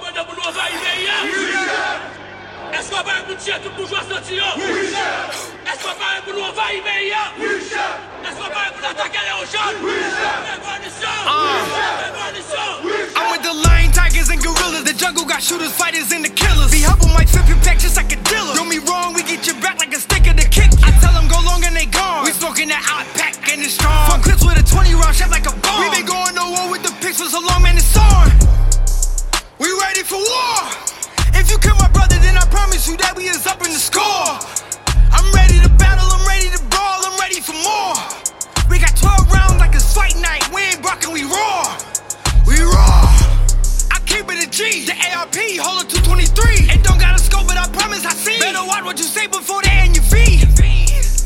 banda pro não vai meia. Escobar é bonito pro João Santinho. Escobar é pro não vai meia. Escobar é pro ataque é o chão. I'm with the lion, tigers, and gorillas. The jungle got shooters, fighters, and the killers. Say before they end your feet.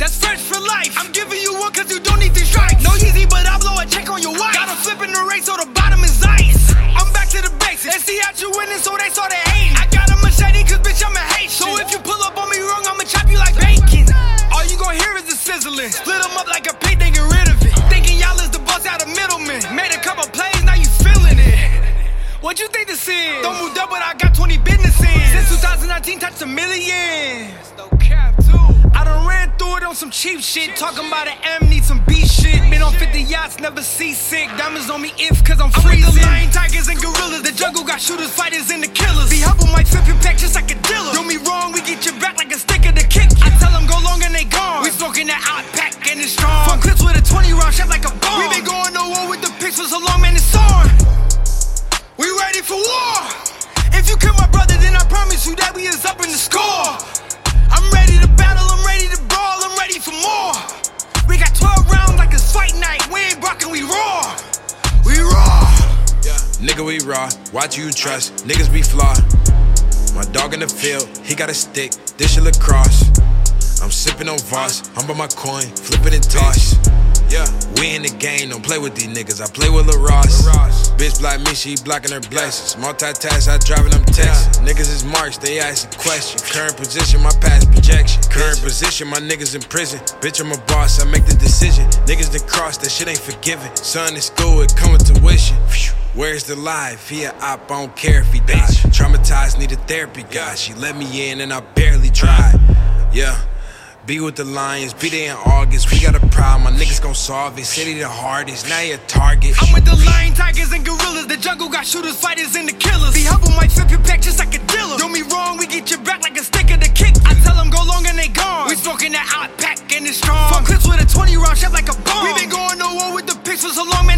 That's fresh for life. I'm giving you one cause you don't need these strikes. No easy, but I blow a check on your wife. Got a flip in the race, so the bottom is ice. I'm back to the basics. They see how you winning, so they started hating. I got a machete cause bitch, I'm a hate. So if you pull up on me wrong, I'ma chop you like bacon. All you gon' hear is the sizzling. Split them up like a pig, they get rid of it. Thinking y'all is the boss out of middleman. Made a couple plays, now you feeling it. What you think this is? Don't move up, but I got 20 businesses. Since 2019, touched a million. No cap, too. I done ran through it on some cheap shit. Talking about an M, need some B shit. Been on 50 yachts, never seasick. Diamonds on me if, cause I'm freezing. I'm with the lion, tigers, and gorillas. The jungle got shooters, fighters, and the killers. Be humble, might flip your pack just like a dealer. Do me wrong, we get your back like a stick of the kick. I tell them go long and they gone. We smoking that out pack and it's strong. From clips with a 20 round shot like a bomb. We been going to war with the for so long, man, it's on. We ready for war. If you kill my brother, then I promise you that we is up in the score. Raw. Watch you trust. Niggas be flawed. My dog in the field, he got a stick. Dish of lacrosse. I'm sipping on Voss. I'm by my coin, flipping and toss. Yeah, we in the game, don't play with these niggas. I play with Lil Ross. Bitch block me, she blocking her blessings. Multitask, I driving them texts. Niggas is marks, they asking questions. Current position, my past projection. Current position, my niggas in prison. Bitch, I'm a boss, I make the decision. Niggas that cross, that shit ain't forgiven. Son in school, it come with tuition. Phew. Where's the life? He a op, I don't care if he dies. Traumatized, need a therapy guy. She let me in and I barely tried. Yeah. Be with the Lions, be there in August. We got a problem, my niggas gon' solve it. City the hardest, now you a target. I'm with the lion, tigers, and gorillas. The jungle got shooters, fighters, and the killers. Be humble, might flip your pack just like a dealer. Do me wrong, we get your back like a stick of the kick. I tell them go long and they gone. We smoking that out pack and it's strong. From clips with a 20 round shot like a bomb. We been going to war with the pics for so long, man,